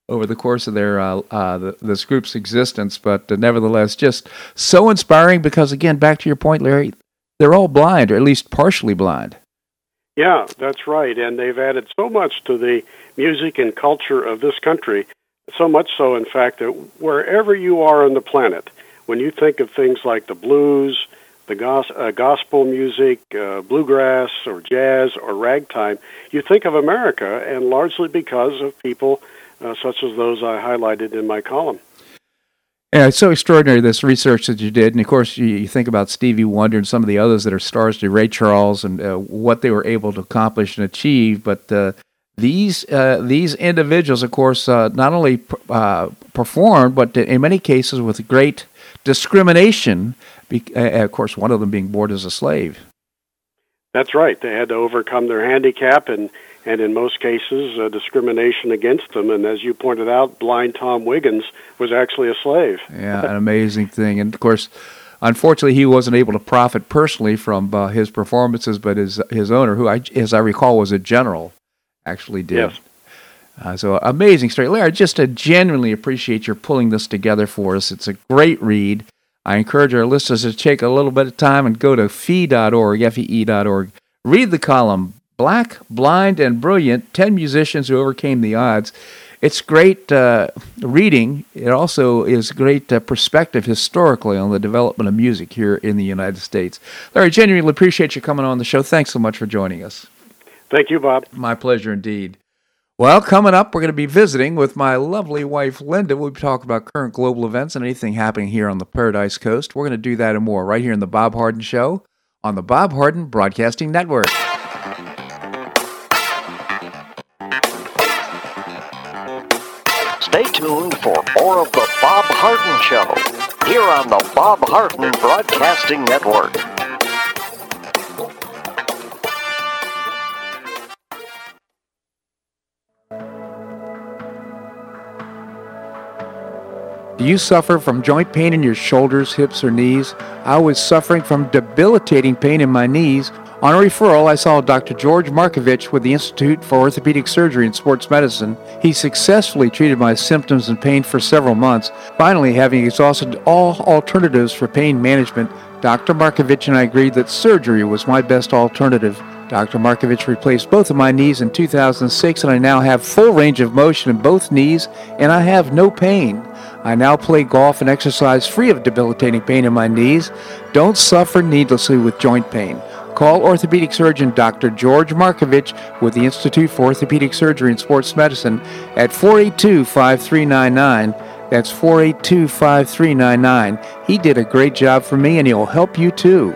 over the course of their uh, uh, this group's existence, but uh, nevertheless, just so inspiring because again, back to your point, Larry, they're all blind, or at least partially blind. Yeah, that's right, and they've added so much to the music and culture of this country. So much so, in fact, that wherever you are on the planet, when you think of things like the blues, the uh, gospel music, uh, bluegrass, or jazz, or ragtime, you think of America, and largely because of people uh, such as those I highlighted in my column. Yeah, it's so extraordinary this research that you did, and of course you, you think about Stevie Wonder and some of the others that are stars, to Ray Charles, and uh, what they were able to accomplish and achieve. But uh, these these individuals, of course, not only performed, but in many cases with great discrimination, uh, of course, one of them being born as a slave. That's right. They had to overcome their handicap and, and in most cases, uh, discrimination against them. And as you pointed out, blind Tom Wiggins was actually a slave. (laughs) yeah, an amazing thing. And of course, unfortunately, he wasn't able to profit personally from uh, his performances, but his his owner, who I, as I recall, was a general, actually did. Yes. Uh, so amazing story, Larry. Just uh, genuinely appreciate your pulling this together for us. It's a great read. I encourage our listeners to take a little bit of time and go to fee.org, F-E-E.org. Read the column, Black, Blind, and Brilliant 10 Musicians Who Overcame the Odds. It's great uh, reading. It also is great uh, perspective historically on the development of music here in the United States. Larry, genuinely appreciate you coming on the show. Thanks so much for joining us. Thank you, Bob. My pleasure indeed. Well, coming up, we're going to be visiting with my lovely wife, Linda. We'll be talking about current global events and anything happening here on the Paradise Coast. We're going to do that and more right here in the Bob Harden Show on the Bob Harden Broadcasting Network. Stay tuned for more of the Bob Harden Show here on the Bob Harden Broadcasting Network. Do you suffer from joint pain in your shoulders, hips, or knees? I was suffering from debilitating pain in my knees. On a referral, I saw Dr. George Markovich with the Institute for Orthopedic Surgery and Sports Medicine. He successfully treated my symptoms and pain for several months. Finally, having exhausted all alternatives for pain management, Dr. Markovich and I agreed that surgery was my best alternative. Dr. Markovich replaced both of my knees in 2006, and I now have full range of motion in both knees, and I have no pain. I now play golf and exercise free of debilitating pain in my knees. Don't suffer needlessly with joint pain. Call orthopedic surgeon Dr. George Markovich with the Institute for Orthopedic Surgery and Sports Medicine at 482 5399. That's 482 5399. He did a great job for me and he'll help you too.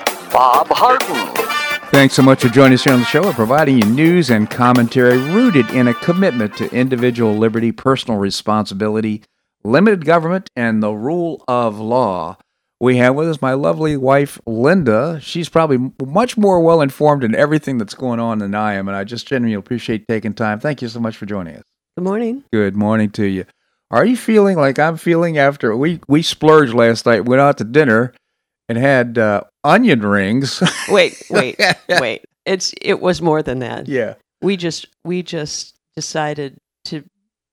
Bob Harden. Thanks so much for joining us here on the show and providing you news and commentary rooted in a commitment to individual liberty, personal responsibility, limited government, and the rule of law. We have with us my lovely wife, Linda. She's probably much more well informed in everything that's going on than I am, and I just genuinely appreciate taking time. Thank you so much for joining us. Good morning. Good morning to you. Are you feeling like I'm feeling after we we splurged last night, went out to dinner, and had uh, onion rings? (laughs) Wait, wait, (laughs) wait. It's it was more than that. yeah, We just we just decided to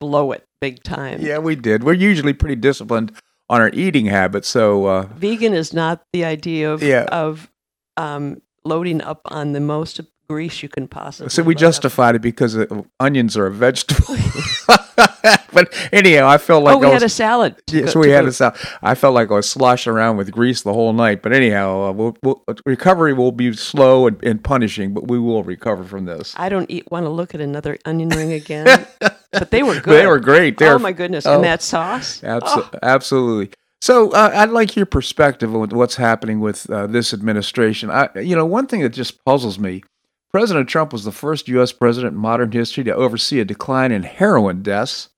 blow it big time. yeah, we did. We're usually pretty disciplined on our eating habits, so uh, Vegan is not the idea of Yeah. of um, loading up on the most grease you can possibly. so we load up. justified it because uh, onions are a vegetable. (laughs) (laughs) but anyhow, I felt like oh, we I had a salad. so we had a sal- I felt like I was sloshing around with grease the whole night. But anyhow, uh, we'll, we'll, recovery will be slow and, and punishing, but we will recover from this. I don't eat, want to look at another onion ring again. (laughs) but they were good. They were great. They oh were- my goodness! oh. And that sauce. Abso- Oh, Absolutely. So uh, I'd like your perspective on what's happening with uh, this administration. I, you know, one thing that just puzzles me: President Trump was the first U.S. president in modern history to oversee a decline in heroin deaths.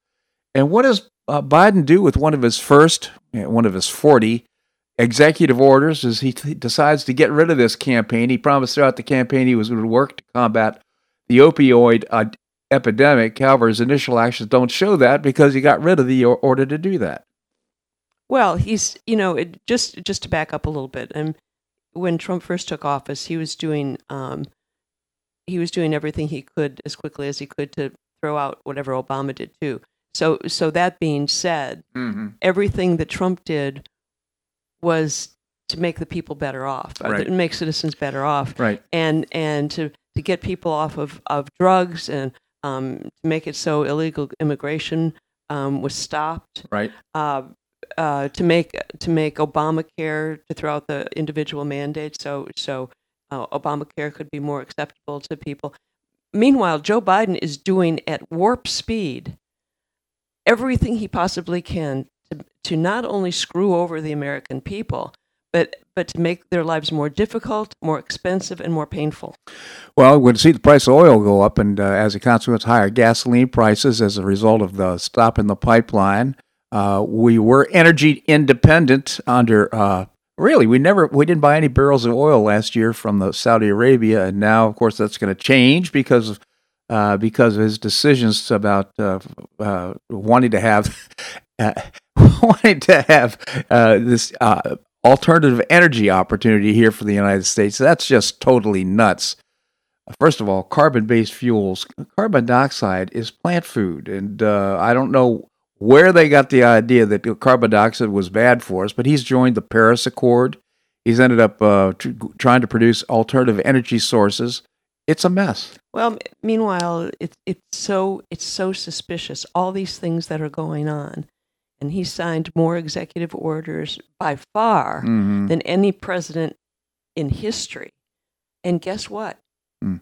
And what does uh, Biden do with one of his first, eh, one of his forty executive orders? As he t- decides to get rid of this campaign, he promised throughout the campaign he was going to work to combat the opioid uh, epidemic. However, his initial actions don't show that because he got rid of the or- order to do that. Well, he's you know it, just just to back up a little bit. And when Trump first took office, he was doing um, he was doing everything he could as quickly as he could to throw out whatever Obama did too. So so that being said, Mm-hmm. everything that Trump did was to make the people better off, uh, Right. to make citizens better off, Right. and and to to get people off of of drugs and um, to make it so illegal immigration um, was stopped Right. uh, uh, to make to make Obamacare to throw out the individual mandate, so so uh, Obamacare could be more acceptable to people. Meanwhile, Joe Biden is doing at warp speed everything he possibly can to, to not only screw over the American people, but but to make their lives more difficult, more expensive, and more painful. Well, we're going to see the price of oil go up, and uh, as a consequence, higher gasoline prices as a result of the stop in the pipeline. Uh, we were energy independent under. Uh, really, we never we didn't buy any barrels of oil last year from the Saudi Arabia, and now, of course, that's going to change because of uh, because of his decisions about uh, uh, wanting to have (laughs) (laughs) wanting to have this alternative energy opportunity here for the United States. That's just totally nuts. First of all, carbon based fuels, carbon dioxide is plant food. And uh, I don't know where they got the idea that carbon dioxide was bad for us, but he's joined the Paris Accord. He's ended up uh, tr- trying to produce alternative energy sources. It's a mess. Well, meanwhile, it's it's so it's so suspicious. All these things that are going on, and he signed more executive orders by far mm-hmm. than any president in history. And guess what? Mm.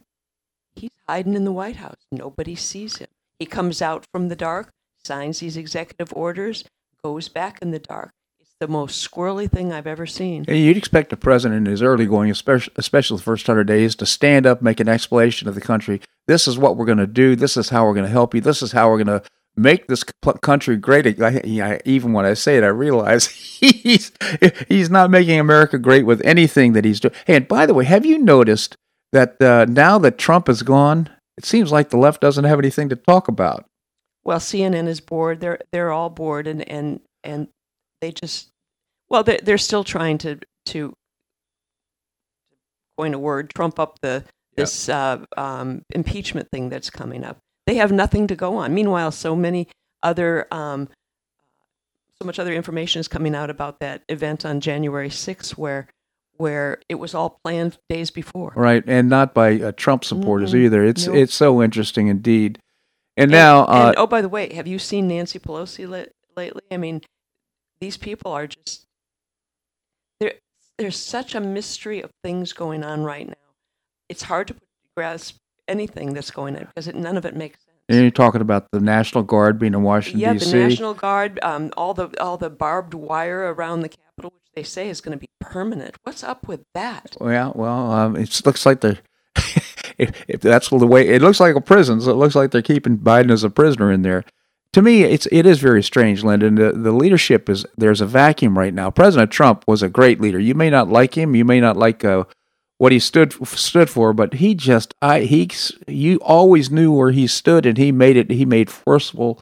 He's hiding in the White House. Nobody sees him. He comes out from the dark, signs these executive orders, goes back in the dark. It's the most squirrely thing I've ever seen. You'd expect a president in his early going, especially, especially the first 100 days, to stand up, make an explanation of the country. This is what we're going to do. This is how we're going to help you. This is how we're going to make this country great. I, I, even when I say it, I realize (laughs) he's he's not making America great with anything that he's doing. Hey, and by the way, have you noticed that uh, now that Trump is gone, it seems like the left doesn't have anything to talk about? Well, CNN is bored. They're they're all bored, and and and they just well, they're, they're still trying to to coin a word, trump up the this uh, um, impeachment thing that's coming up they have nothing to go on. Meanwhile, so many other, um, so much other information is coming out about that event on January 6th, where where it was all planned days before. Right, and not by uh, Trump supporters mm-hmm. either. It's nope. it's so interesting indeed. And, and now, uh, and, oh, by the way, have you seen Nancy Pelosi lately? I mean, these people are just there. There's such a mystery of things going on right now. It's hard to grasp anything that's going on because it, none of it makes sense. And you're talking about the National Guard being in Washington yeah, D.C. the National Guard, um, all the all the barbed wire around the Capitol, which they say is going to be permanent. What's up with that? Well, well, um, it looks like they're. (laughs) if, if that's the way it looks like a prison, so it looks like they're keeping Biden as a prisoner in there. To me, it's it is very strange, Linda. The, the leadership is there's a vacuum right now. President Trump was a great leader. You may not like him, you may not like uh, what he stood stood for, but he just I he you always knew where he stood, and he made it. He made forceful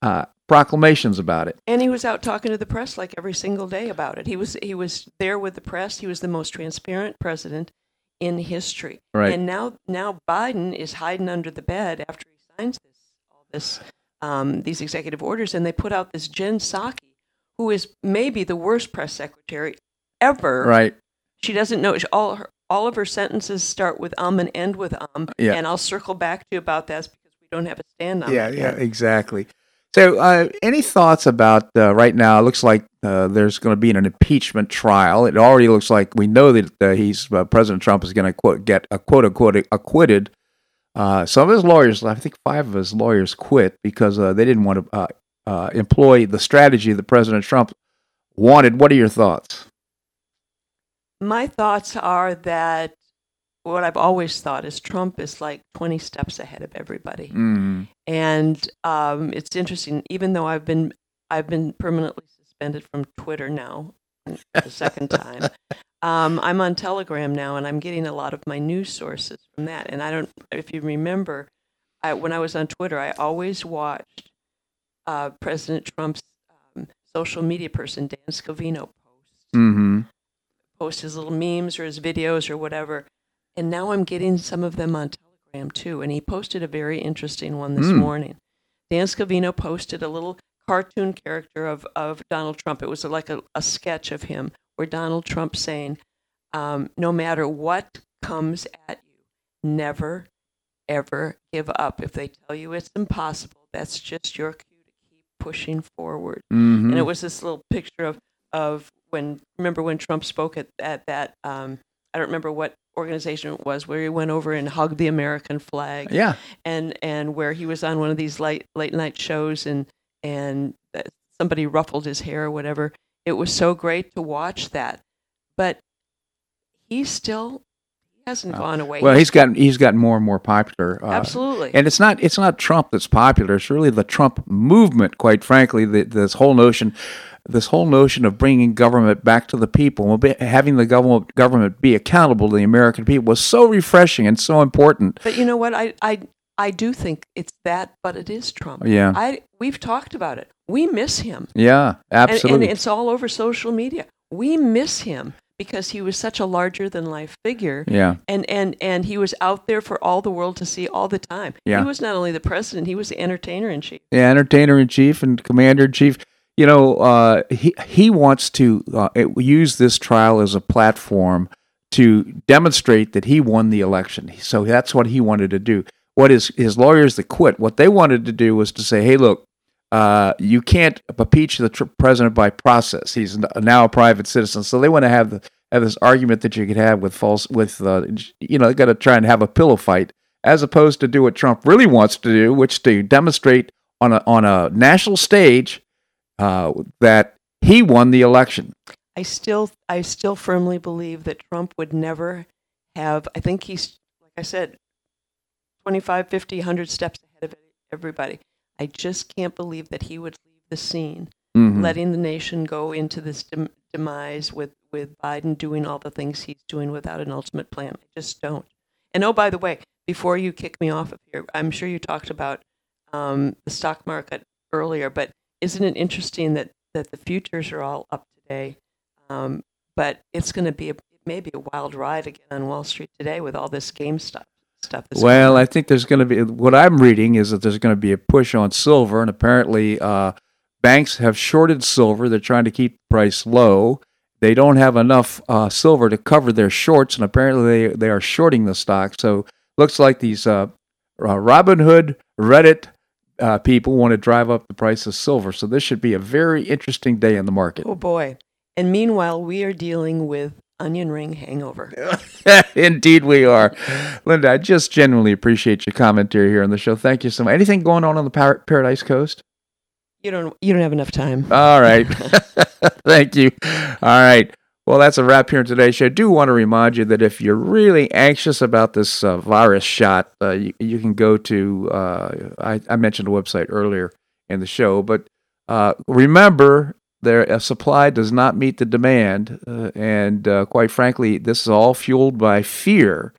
uh, proclamations about it. And he was out talking to the press like every single day about it. He was he was there with the press. He was the most transparent president in history. Right. And now now Biden is hiding under the bed after he signs this all this um, these executive orders, and they put out this Jen Psaki, who is maybe the worst press secretary ever. Right. She doesn't know all her all of her sentences start with um and end with um. Yeah. And I'll circle back to you about that because we don't have a stand on it. yeah, Yeah, exactly. So, uh, any thoughts about uh, right now? It looks like uh, there's going to be an impeachment trial. It already looks like we know that uh, he's uh, President Trump is going to quote get a quote unquote acquitted. Uh, some of his lawyers, I think five of his lawyers, quit because they didn't want to employ the strategy that President Trump wanted. What are your thoughts? my thoughts are that what I've always thought is Trump is like 20 steps ahead of everybody. Mm-hmm. And um, it's interesting, even though I've been I've been permanently suspended from Twitter now, the second (laughs) time. Um, I'm on Telegram now, and I'm getting a lot of my news sources from that. And I don't, if you remember, I, when I was on Twitter, I always watched uh, President Trump's um, social media person, Dan Scavino, post. Mm-hmm post his little memes or his videos or whatever. And now I'm getting some of them on Telegram too. And he posted a very interesting one this mm. morning. Dan Scavino posted a little cartoon character of, of Donald Trump. It was like a, a sketch of him where Donald Trump saying, um, no matter what comes at you, never, ever give up. If they tell you it's impossible, that's just your cue to keep pushing forward. Mhm. And it was this little picture of of when remember when Trump spoke at at that um, I don't remember what organization it was where he went over and hugged the American flag yeah. and and where he was on one of these late late night shows and and somebody ruffled his hair or whatever. It was so great to watch that, but he still hasn't gone away. Uh, Well, he's gotten he's gotten more and more popular. Uh, absolutely. And it's not it's not Trump that's popular. It's really the Trump movement, quite frankly. The, this whole notion, this whole notion of bringing government back to the people, having the government government be accountable to the American people, was so refreshing and so important. But you know what? I I I do think it's that, but it is Trump. Yeah. I we've talked about it. We miss him. Yeah, And- absolutely. And, it's all over social media. We miss him because he was such a larger than life figure. yeah, And, and and he was out there for all the world to see all the time. Yeah. He was not only the president, he was the entertainer in chief. yeah, entertainer in chief and commander in chief. You know, uh, he he wants to uh, use this trial as a platform to demonstrate that he won the election. So that's what he wanted to do. What his his lawyers that quit, what they wanted to do was to say, "Hey, look, uh, you can't impeach the tr- president by process. He's n- now a private citizen." So they want to have the, have this argument that you could have with false with uh, you know they got to try and have a pillow fight as opposed to do what Trump really wants to do, which to demonstrate on a on a national stage uh, that he won the election. I still I still firmly believe that Trump would never have I think he's like I said 25 50 100 steps ahead of everybody. I just can't believe that he would leave the scene Mhm. letting the nation go into this dem- demise with with Biden doing all the things he's doing without an ultimate plan. I just don't. And oh by the way, before you kick me off of here, I'm sure you talked about um, the stock market earlier, but isn't it interesting that that the futures are all up today? Um, but it's going to be a, it may be a wild ride again on Wall Street today with all this GameStop stuff. Going Well. I think there's going to be what I'm reading is that there's going to be a push on silver, and apparently uh, banks have shorted silver. They're trying to keep the price low. They don't have enough uh, silver to cover their shorts, and apparently they, they are shorting the stock. So looks like these uh, uh, Robinhood, Reddit uh, people want to drive up the price of silver. So this should be a very interesting day in the market. oh boy! And meanwhile, we are dealing with onion ring hangover. (laughs) Indeed, we are. Linda, I just genuinely appreciate your commentary here on the show. Thank you so much. Anything going on on the Par- Paradise Coast? You don't you don't have enough time. All right. (laughs) (laughs) Thank you. All right. Well, that's a wrap here on today's show. I do want to remind you that if you're really anxious about this uh, virus shot, uh, you, you can go to, uh, I, I mentioned the website earlier in the show, but uh, remember, their uh, supply does not meet the demand. Uh, and uh, quite frankly, this is all fueled by fear.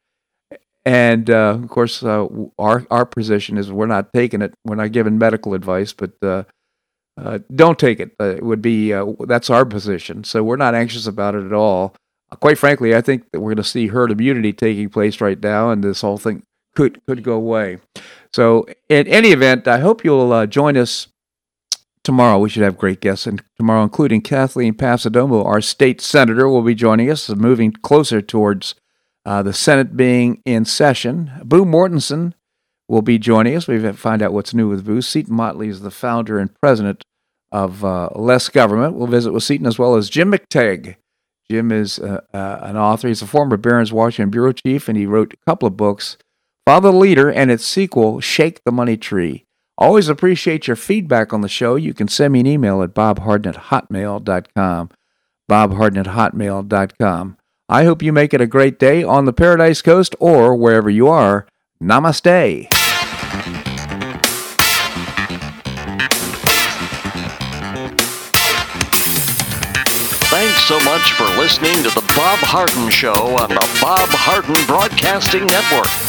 And uh, of course, uh, our, our position is we're not taking it, we're not giving medical advice, but uh, don't take it. It would be that's our position. So we're not anxious about it at all. Quite frankly, I think that we're going to see herd immunity taking place right now, and this whole thing could could go away. So in any event, I hope you'll join us tomorrow. We should have great guests, and tomorrow, including Kathleen Passidomo, our state senator, will be joining us, moving closer towards uh, the Senate being in session. Boo Mortenson will be joining us. We find out what's new with Boo. Seton Motley is the founder and president of uh, Less Government. We'll visit with Seton as well as Jim McTague. Jim is uh, uh, an author. He's a former Barron's Washington bureau chief, and he wrote a couple of books, Father the Leader and its sequel, Shake the Money Tree. Always appreciate your feedback on the show. You can send me an email at bobharden at hotmail.com. bobharden at hotmail.com. I hope you make it a great day on the Paradise Coast or wherever you are. Namaste. Thanks so much for listening to The Bob Harden Show on the Bob Harden Broadcasting Network.